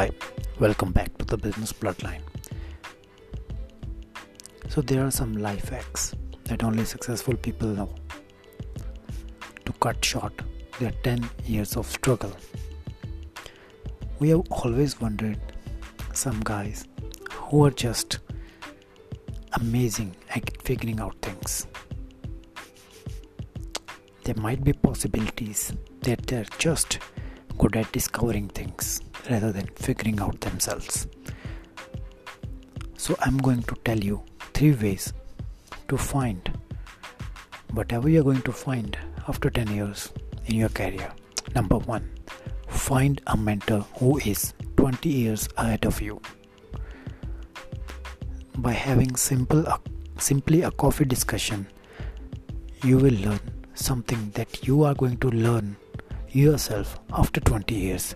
Hi, welcome back to the Business Bloodline. So, there are some life hacks that only successful people know to cut short their 10 years of struggle. We have always wondered some guys who are just amazing at figuring out things. There might be possibilities that they're just good at discovering things rather than figuring out themselves. So, I'm going to tell you three ways to find whatever you're going to find after 10 years in your career. Number one, find a mentor who is 20 years ahead of you. By having simple, uh, simply a coffee discussion, you will learn something that you are going to learn yourself after 20 years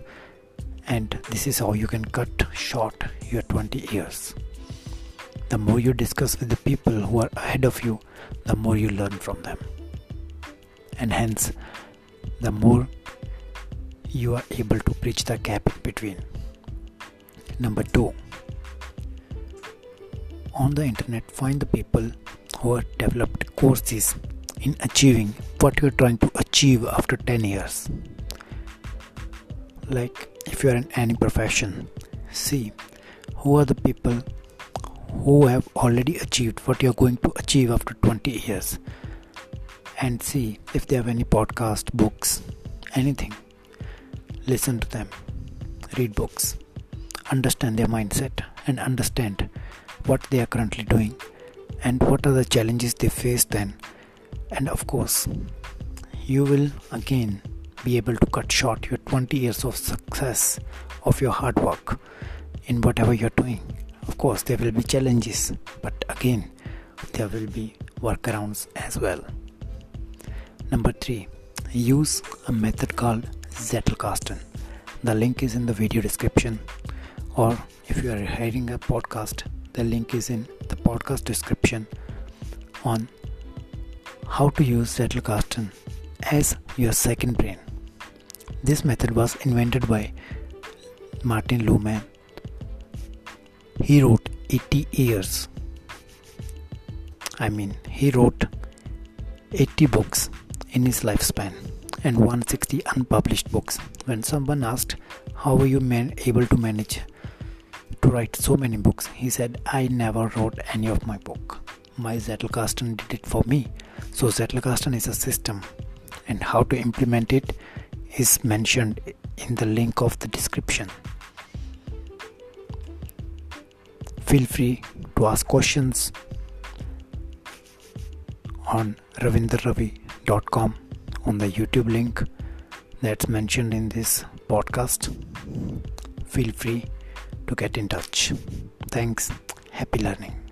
and this is how you can cut short your 20 years. The more you discuss with the people who are ahead of you, the more you learn from them, and hence, the more you are able to bridge the gap in between. Number two, on the internet, find the people who have developed courses in achieving what you're trying to achieve after 10 years. Like if you are in any profession, see who are the people who have already achieved what you are going to achieve after 20 years and see if they have any podcast, books, anything. Listen to them, read books, understand their mindset, and understand what they are currently doing and what are the challenges they face then. And of course, you will again be able to cut short your 20 years of success of your hard work in whatever you're doing. Of course, there will be challenges, but again, there will be workarounds as well. Number three, use a method called Zettelkasten. The link is in the video description, or if you are hearing a podcast, the link is in the podcast description on how to use Zettelkasten as your second brain. This method was invented by Martin Luhmann. He wrote 80 years. I mean, he wrote 80 books in his lifespan and 160 unpublished books. When someone asked, How were you man- able to manage to write so many books? He said, I never wrote any of my book. My Zettelkasten did it for me. So, Zettelkasten is a system, and how to implement it is mentioned in the link of the description. Feel free to ask questions on ravindraravi.com on the YouTube link that's mentioned in this podcast. Feel free to get in touch. Thanks. Happy learning.